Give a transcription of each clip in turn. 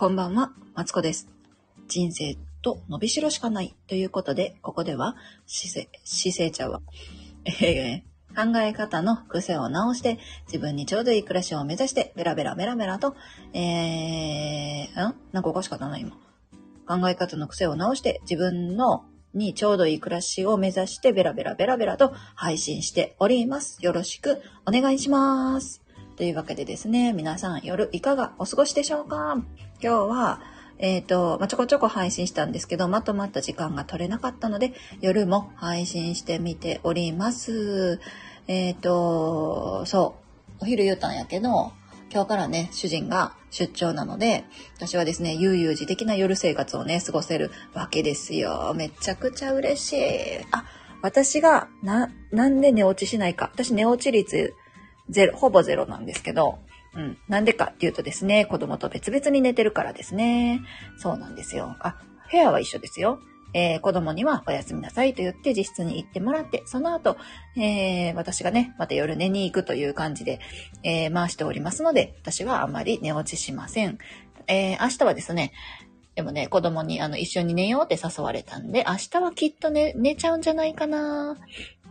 こんばんは、マツコです。人生と伸びしろしかないということで、ここでは、姿勢、姿勢ちゃうわ。えー、考え方の癖を直して、自分にちょうどいい暮らしを目指して、ベラベラベラベラと、えー、ん？なんかおかしかったな、今。考え方の癖を直して、自分のにちょうどいい暮らしを目指して、ベラベラベラベラと配信しております。よろしくお願いします。というわけでですね、皆さん夜いかがお過ごしでしょうか？今日は、えっ、ー、と、まあ、ちょこちょこ配信したんですけど、まとまった時間が取れなかったので、夜も配信してみております。えっ、ー、と、そう、お昼言うたんやけど、今日からね、主人が出張なので、私はですね、悠々自適な夜生活をね、過ごせるわけですよ。めちゃくちゃ嬉しい。あ、私が、な、なんで寝落ちしないか。私寝落ち率ゼロ、ほぼゼロなんですけど、うん。なんでかっていうとですね、子供と別々に寝てるからですね。そうなんですよ。あ、部屋は一緒ですよ。えー、子供にはおやすみなさいと言って自室に行ってもらって、その後、えー、私がね、また夜寝に行くという感じで、えー、回しておりますので、私はあまり寝落ちしません。え明日はですね、でもね、子供にあの一緒に寝ようって誘われたんで、明日はきっと寝、寝ちゃうんじゃないかな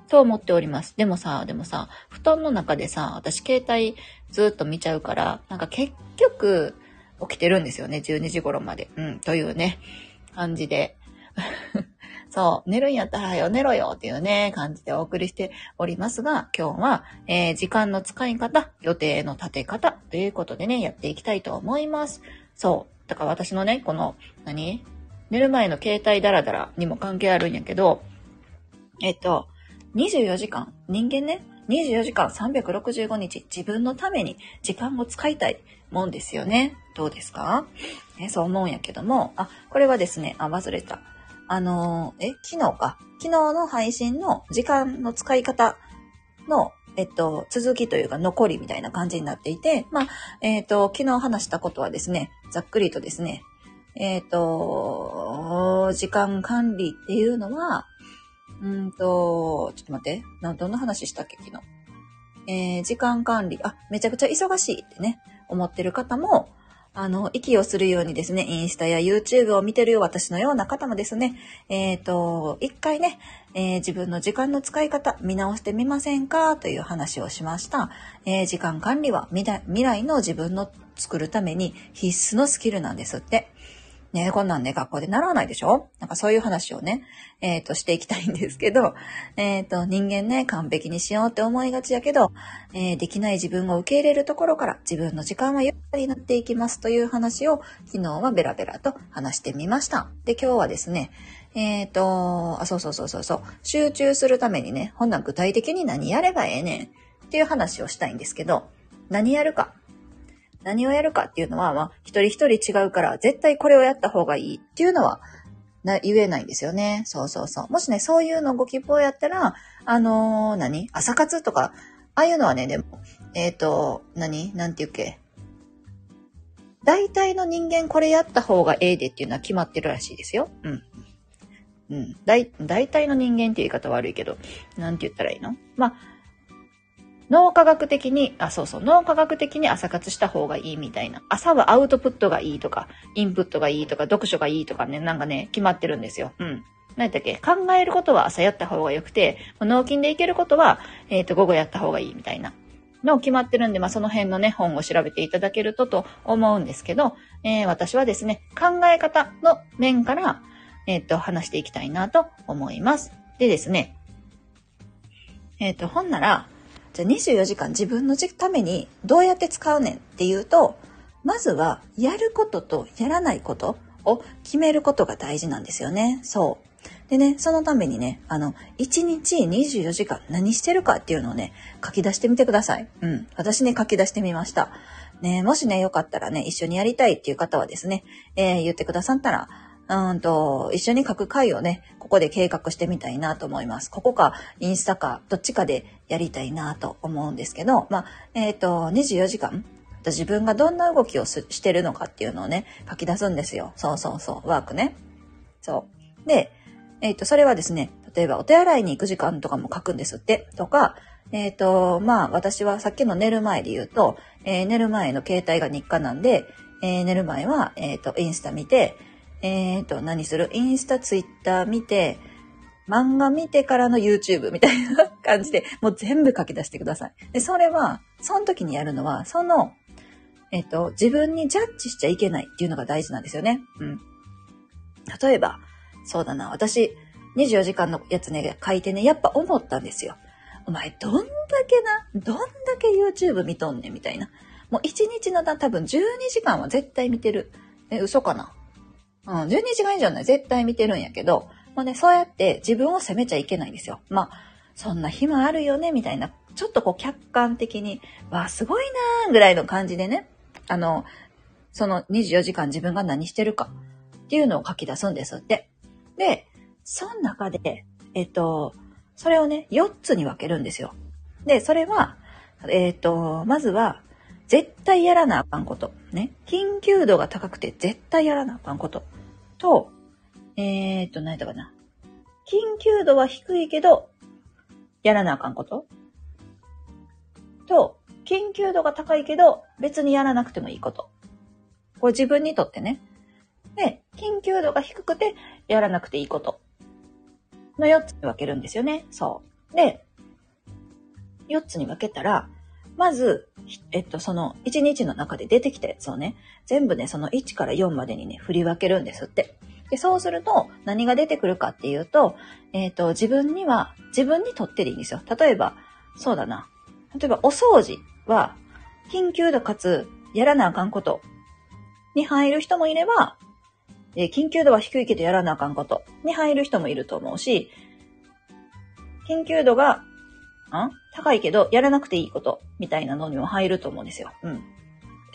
と思っております。でもさ、でもさ、布団の中でさ、私携帯ずっと見ちゃうから、なんか結局起きてるんですよね。12時頃まで。うん、というね、感じで。そう、寝るんやったらよ、寝ろよっていうね、感じでお送りしておりますが、今日は、えー、時間の使い方、予定の立て方ということでね、やっていきたいと思います。そう。だから私のね、この、何？寝る前の携帯ダラダラにも関係あるんやけど、えっと、24時間、人間ね、24時間365日自分のために時間を使いたいもんですよね。どうですか、ね、そう思うんやけども、あ、これはですね、あ、忘れた。あのー、え、昨日か。昨日の配信の時間の使い方の、えっと、続きというか残りみたいな感じになっていて、まあ、えっと、昨日話したことはですね、ざっくりとですね、えっと、時間管理っていうのは、うんと、ちょっと待って。な、どんな話したっけ、昨日？えー、時間管理、あ、めちゃくちゃ忙しいってね、思ってる方も、あの、息をするようにですね、インスタや YouTube を見てるよ、私のような方もですね、えっ、ー、と、一回ね、えー、自分の時間の使い方見直してみませんか？という話をしました。えー、時間管理は未来の自分の作るために必須のスキルなんですって。ねこんなんね、学校で習わないでしょ？なんかそういう話をね、えっ、ー、と、していきたいんですけど、えっ、ー、と、人間ね、完璧にしようって思いがちやけど、えー、できない自分を受け入れるところから自分の時間はゆったりになっていきますという話を昨日はベラベラと話してみました。で、今日はですね、えっ、と、あ、そうそうそうそうそう、集中するためにね、ほんな具体的に何やればええねんっていう話をしたいんですけど、何やるか。何をやるかっていうのは、まあ、一人一人違うから、絶対これをやった方がいいっていうのは、な、言えないんですよね。そうそうそう。もしね、そういうのご希望やったら、あのー、何？朝活とか、ああいうのはね、でも、えっ、ー、と、何？なんて言うっけ？大体の人間これやった方がええでっていうのは決まってるらしいですよ。うん。うん。大、大体の人間って言い方悪いけど、なんて言ったらいいの？まあ、脳科学的に、あ、そうそう、脳科学的に朝活した方がいいみたいな。朝はアウトプットがいいとか、インプットがいいとか、読書がいいとかね、なんかね、決まってるんですよ。うん。何だっけ？考えることは朝やった方が良くて、脳筋でいけることは、えっ、ー、と、午後やった方がいいみたいな。の決まってるんで、まあ、その辺のね、本を調べていただけるとと思うんですけど、えー、私はですね、考え方の面から、えっ、ー、と、話していきたいなと思います。でですね、えっ、と、本なら、じゃあ24時間自分のためにどうやって使うねんっていうと、まずはやることとやらないことを決めることが大事なんですよね。そう。でね、そのためにね、あの、1日24時間何してるかっていうのをね、書き出してみてください。うん。私ね、書き出してみました。ね、もしね、よかったらね、一緒にやりたいっていう方はですね、えー、言ってくださったら、うんと、一緒に書く会をね、ここで計画してみたいなと思います。ここか、インスタか、どっちかでやりたいなと思うんですけど、まあ、えっ、ー、と、24時間、自分がどんな動きをしてるのかっていうのをね、書き出すんですよ。そうそうそう、ワークね。そう。で、えっ、ー、と、それはですね、例えばお手洗いに行く時間とかも書くんですって、とか、えっ、ー、と、まあ、私はさっきの寝る前で言うと、えー、寝る前の携帯が日課なんで、え、寝る前は、えっ、と、インスタ見て、えっ、ー、と、何する？インスタ、ツイッター見て、漫画見てからの YouTube みたいな 感じで、もう全部書き出してください。で、それは、その時にやるのは、その、えっ、と、自分にジャッジしちゃいけないっていうのが大事なんですよね。うん。例えば、そうだな、私、24時間のやつね、書いてね、やっぱ思ったんですよ。お前、どんだけな、どんだけ YouTube 見とんねん、みたいな。もう1日の多分12時間は絶対見てる。え、嘘かな？うん、12時間以上ね、絶対見てるんやけど、もうね、そうやって自分を責めちゃいけないんですよ。まあ、そんな暇あるよね、みたいな、ちょっとこう客観的に、わあ、すごいなーぐらいの感じでね、あの、その24時間自分が何してるかっていうのを書き出すんですって。で、その中で、えっと、それをね、4つに分けるんですよ。で、それは、えっと、まずは、絶対やらなあかんこと。ね。緊急度が高くて絶対やらなあかんこと。と、えー、っと、何やったかな。緊急度は低いけど、やらなあかんこと。と、緊急度が高いけど、別にやらなくてもいいこと。これ自分にとってね。で、緊急度が低くて、やらなくていいこと。の4つに分けるんですよね。そう。で、4つに分けたら、まず、えっと、その1日の中で出てきたやつをね、全部ね、その1から4までにね、振り分けるんですって。で、そうすると、何が出てくるかっていうと、えっ、と、自分には、自分にとってでいいんですよ。例えば、そうだな。例えば、お掃除は、緊急度かつ、やらなあかんことに入る人もいれば、えー、緊急度は低いけどやらなあかんことに入る人もいると思うし、緊急度が、ん高いけどやらなくていいことみたいなのにも入ると思うんですよ。うん。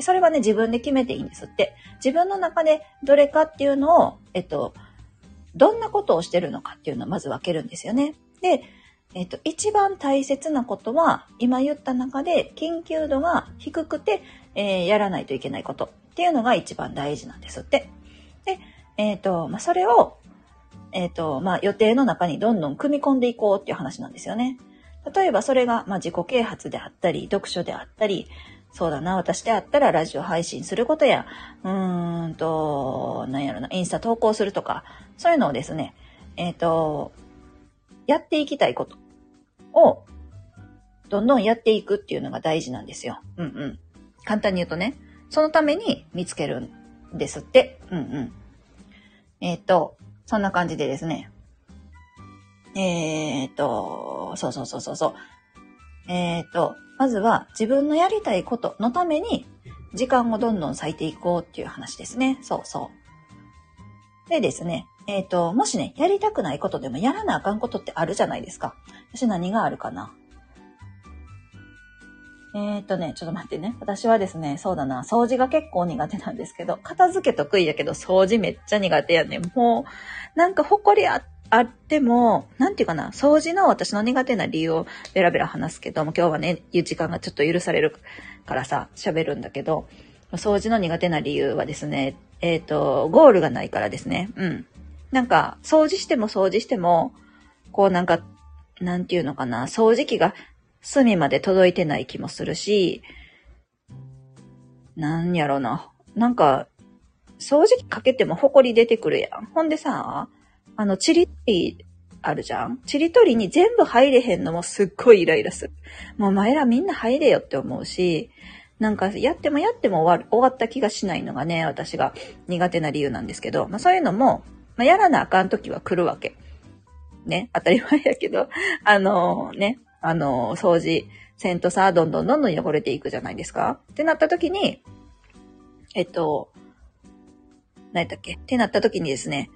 それはね、自分で決めていいんですって。自分の中でどれかっていうのを、えっと、どんなことをしてるのかっていうのをまず分けるんですよね。で、えっと、一番大切なことは、今言った中で緊急度が低くて、えー、やらないといけないことっていうのが一番大事なんですって。で、えっ、ー、と、まあ、それを、えっ、ー、と、まあ、予定の中にどんどん組み込んでいこうっていう話なんですよね。例えばそれが、まあ、自己啓発であったり、読書であったり、そうだな、私であったらラジオ配信することや、うーんと、なんやろな、インスタ投稿するとか、そういうのをですね、えっ、ー、と、やっていきたいことを、どんどんやっていくっていうのが大事なんですよ。うんうん。簡単に言うとね、そのために見つけるんですって。うんうん。えっ、ー、と、そんな感じでですね。えっ、ー、と、そうそうそうそうそう。えっ、ー、と、まずは自分のやりたいことのために時間をどんどん割いていこうっていう話ですね。そうそう。でですね、えっ、ー、と、もしね、やりたくないことでもやらなあかんことってあるじゃないですか。私何があるかな？えっ、ー、とね、ちょっと待ってね。私はですね、そうだな、掃除が結構苦手なんですけど、片付け得意やけど、掃除めっちゃ苦手やね。もう、なんか埃あってあっても、なんていうかな、掃除の私の苦手な理由をベラベラ話すけども、今日はね、言う時間がちょっと許されるからさ、喋るんだけど、掃除の苦手な理由はですね、えっ、ー、と、ゴールがないからですね。うん。なんか、掃除しても掃除しても、こうなんか、なんていうのかな、掃除機が隅まで届いてない気もするし、なんやろな。なんか、掃除機かけても埃出てくるやん。ほんでさ、あの、チリ取りあるじゃん？チリ取りに全部入れへんのもすっごいイライラする。もう前らみんな入れよって思うし、なんかやってもやっても終わる終わった気がしないのがね、私が苦手な理由なんですけど、まあそういうのも、まあやらなあかん時は来るわけ。ね、当たり前やけど、あのー、ね、あの、掃除せんとさ、どんどんどんどん汚れていくじゃないですか？ってなった時に、えっと、何やったっけ？ってなった時にですね、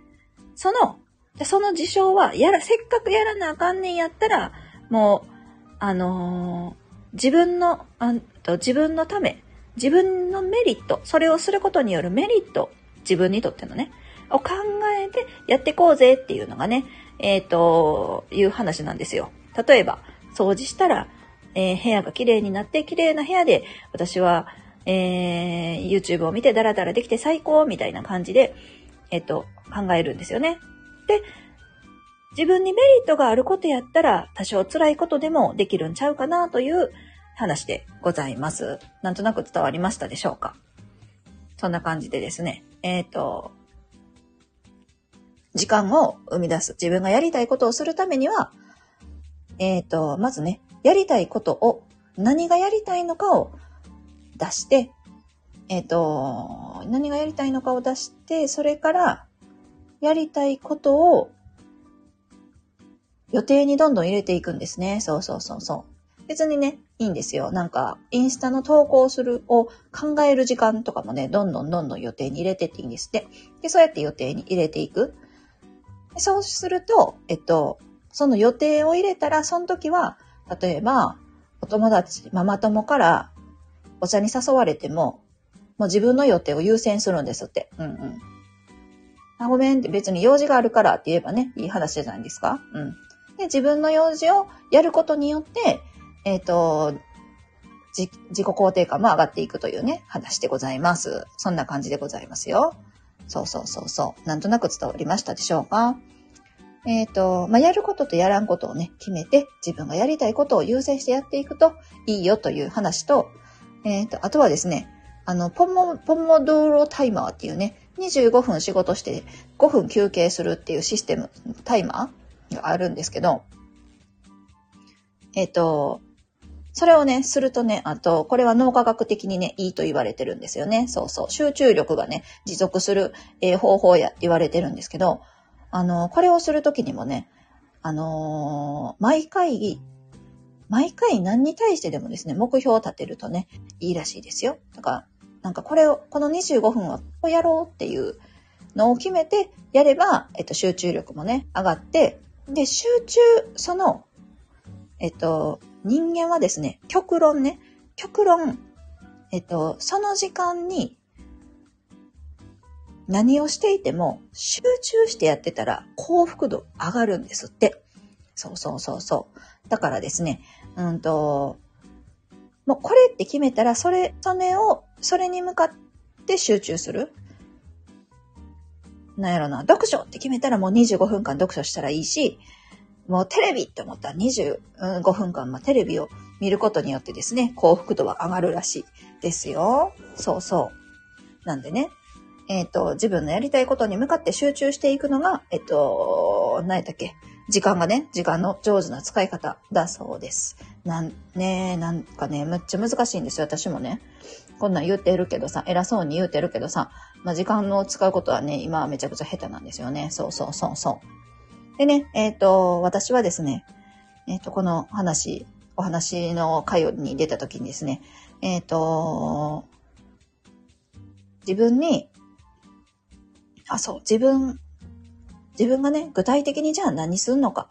その、その事象は、やら、せっかくやらなあかんねんやったら、もう、あのー、自分の、あと自分のため、自分のメリット、それをすることによるメリット、自分にとってのね、を考えてやってこうぜっていうのがね、えっ、ー、と、いう話なんですよ。例えば、掃除したら、えー、部屋が綺麗になって、綺麗な部屋で、私は、えー、YouTube を見てダラダラできて最高みたいな感じで、えっ、と、考えるんですよね。で、自分にメリットがあることやったら、多少辛いことでもできるんちゃうかなという話でございます。なんとなく伝わりましたでしょうか？そんな感じでですね、えっ、ー、と、時間を生み出す。自分がやりたいことをするためには、えっ、ー、と、まずね、やりたいことを、何がやりたいのかを出して、えっ、ー、と、何がやりたいのかを出して、それから、やりたいことを予定にどんどん入れていくんですね。そうそうそうそう。別にね、いいんですよ。なんか、インスタの投稿するを考える時間とかもね、どんどんどんどん予定に入れてっていいんですって。で、そうやって予定に入れていく。そうすると、えっと、その予定を入れたら、その時は、例えば、お友達、ママ友からお茶に誘われても、もう自分の予定を優先するんですって。うんうん。あ、ごめんって別に用事があるからって言えばね、いい話じゃないですか？うん。で、自分の用事をやることによって、えっ、ー、と、自己肯定感も上がっていくというね、話でございます。そんな感じでございますよ。そうそうそうそう。なんとなく伝わりましたでしょうか？えっ、ー、と、まあ、やることとやらんことをね、決めて、自分がやりたいことを優先してやっていくといいよという話と、えっ、ー、と、あとはですね、あの、ポモ、ポモドーロタイマーっていうね、25分仕事して5分休憩するっていうシステム、タイマーがあるんですけど、えっ、と、それをね、するとね、あと、これは脳科学的にね、いいと言われてるんですよね。そうそう。集中力がね、持続する、え、方法やって言われてるんですけど、あの、これをするときにもね、あのー、毎回、毎回何に対してでもですね、目標を立てるとね、いいらしいですよ。だから、なんかこれを、この25分をやろうっていうのを決めてやれば、えっと、集中力もね、上がって、で、集中、その、えっと、人間はですね、極論ね、極論、えっと、その時間に何をしていても集中してやってたら幸福度上がるんですって。そうそうそうそう。だからですね、うんと、もうこれって決めたら、それ、それを、それに向かって集中する？なんやろな、読書って決めたらもう25分間読書したらいいし、もうテレビって思ったら25分間、まあ、テレビを見ることによってですね、幸福度は上がるらしいですよ。そうそう。なんでね、えっ、ー、と、自分のやりたいことに向かって集中していくのが、えっ、と、何やったっけ？時間がね、時間の上手な使い方だそうです。なんね、なんかね、むっちゃ難しいんですよ、私もね。こんなん言ってるけどさ、偉そうに言うてるけどさ、まあ、時間を使うことはね、今はめちゃくちゃ下手なんですよね。そうそうそうそう。でね、えっ、ー、と、私はですね、えっ、ー、と、この話、お話の会に出た時にですね、えっ、ー、と、自分に、あ、そう、自分自分がね、具体的にじゃあ何すんのか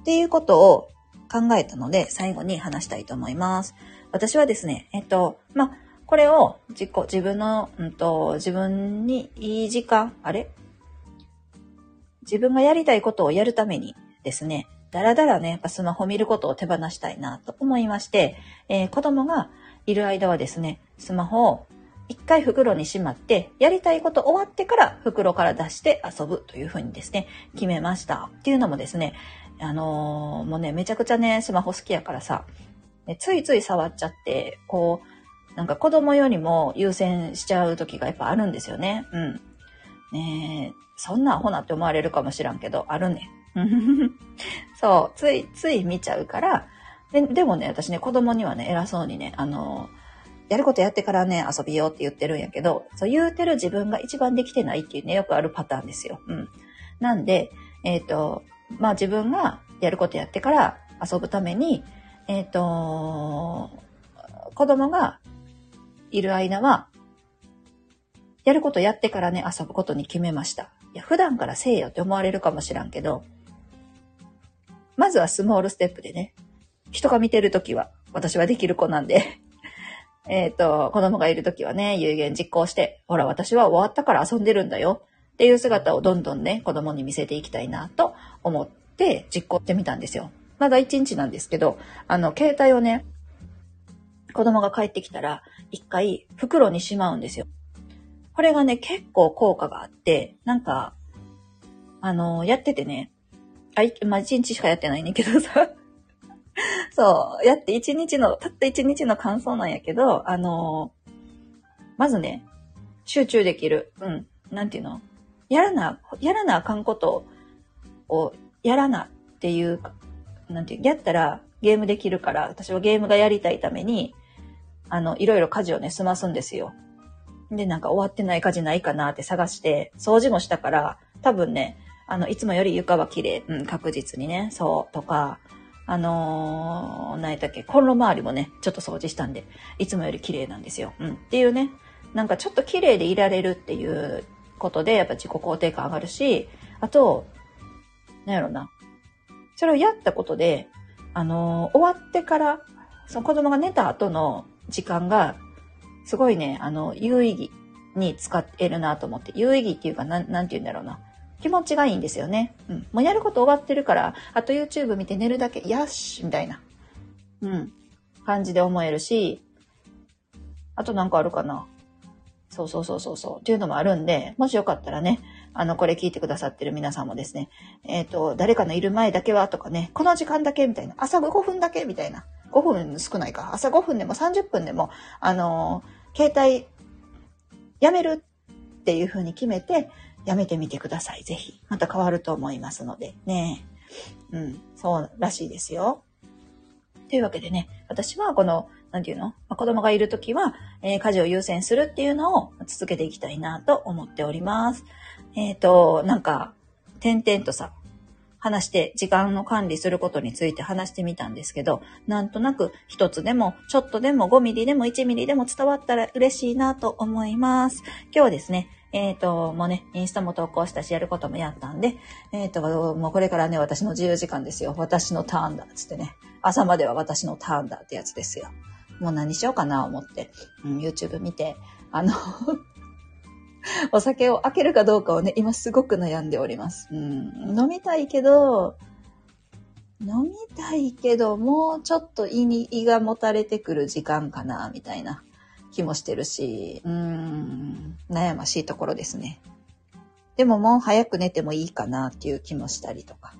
っていうことを考えたので、最後に話したいと思います。私はですね、えっと、ま、これを自己、自分の、うんと、自分にいい時間、あれ？自分がやりたいことをやるためにですね、だらだらね、やっぱスマホ見ることを手放したいなと思いまして、えー、子供がいる間はですね、スマホを一回袋にしまって、やりたいこと終わってから袋から出して遊ぶというふうにですね、決めました。っていうのもですね、あのー、もうね、めちゃくちゃね、スマホ好きやからさ、ね、ついつい触っちゃって、こう、なんか子供よりも優先しちゃう時がやっぱあるんですよね。うん。ねそんなアホなって思われるかもしらんけど、あるね。そう、ついつい見ちゃうから、ででもね、私ね、子供にはね、偉そうにね、あのーやることやってからね、遊びようって言ってるんやけど、そう言うてる自分が一番できてないっていうね、よくあるパターンですよ。うん。なんで、えっ、ー、と、まあ自分がやることやってから遊ぶために、えっ、ー、と、子供がいる間は、やることやってからね、遊ぶことに決めました。いや、普段からせえよって思われるかもしらんけど、まずはスモールステップでね、人が見てるときは、私はできる子なんでえっ、ー、と、子供がいるときはね、有言実行して、ほら、私は終わったから遊んでるんだよっていう姿をどんどんね、子供に見せていきたいなと思って実行してみたんですよ。まだ1日なんですけど、あの、携帯をね、子供が帰ってきたら、一回袋にしまうんですよ。これがね、結構効果があって、なんか、あの、やっててね、あ、まあ、1日しかやってないねんけどさ、そう、やって一日の、たった一日の感想なんやけど、あの、まずね、集中できる。うん。なんていうの？やらな、やらなあかんことをやらなっていう、なんていう、やったらゲームできるから、私はゲームがやりたいために、あの、いろいろ家事をね、済ますんですよ。で、なんか終わってない家事ないかなって探して、掃除もしたから、多分ね、あの、いつもより床は綺麗。うん、確実にね。そう、とか、あのー、何やったっけ、コンロ周りもね、ちょっと掃除したんで、いつもより綺麗なんですよ。うん。っていうね、なんかちょっと綺麗でいられるっていうことで、やっぱ自己肯定感上がるし、あと、なんやろな。それをやったことで、あのー、終わってから、その子供が寝た後の時間が、すごいね、あの、有意義に使えるなと思って、有意義っていうか、なん、なんて言うんだろうな。気持ちがいいんですよね。うん。もうやること終わってるから、あと YouTube 見て寝るだけ、よしみたいな。うん。感じで思えるし、あとなんかあるかな。そうそうそうそうそう。っていうのもあるんで、もしよかったらね、あの、これ聞いてくださってる皆さんもですね、えっ、ー、と、誰かのいる前だけはとかね、この時間だけみたいな、朝5分だけみたいな、5分少ないか、朝5分でも30分でも、あのー、携帯やめるっていう風に決めて、やめてみてください。ぜひ。また変わると思いますので、ね。うん、そうらしいですよ。というわけでね、私はこの、なんていうの、子供がいるときは、えー、家事を優先するっていうのを続けていきたいなと思っております。えっ、ー、と、なんか、点々とさ、話して、時間の管理することについて話してみたんですけど、なんとなく一つでも、ちょっとでも5ミリでも1ミリでも伝わったら嬉しいなと思います。今日はですね、えっ、ー、と、もうね、インスタも投稿したし、やることもやったんで、えっ、ー、と、もうこれからね、私の自由時間ですよ。私のターンだ、つってね。朝までは私のターンだってやつですよ。もう何しようかな、思って、うん、YouTube 見て、あの お酒を開けるかどうかをね、今すごく悩んでおります。うん、飲みたいけど、飲みたいけど、もうちょっと胃に胃がもたれてくる時間かな、みたいな気もしてるし、うーん、悩ましいところですね。でももう早く寝てもいいかなっていう気もしたりとか。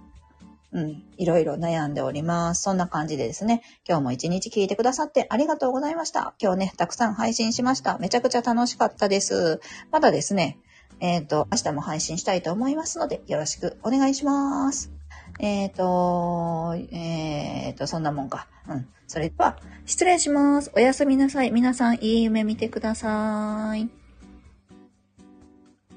うん、いろいろ悩んでおります。そんな感じでですね、今日も一日聞いてくださってありがとうございました。今日ね、たくさん配信しました。めちゃくちゃ楽しかったです。まだですね、えっ、ー、と、明日も配信したいと思いますので、よろしくお願いします。えっ、ー、と、えっ、ー、と、そんなもんか。うん。それでは、失礼します。おやすみなさい。皆さん、いい夢見てください。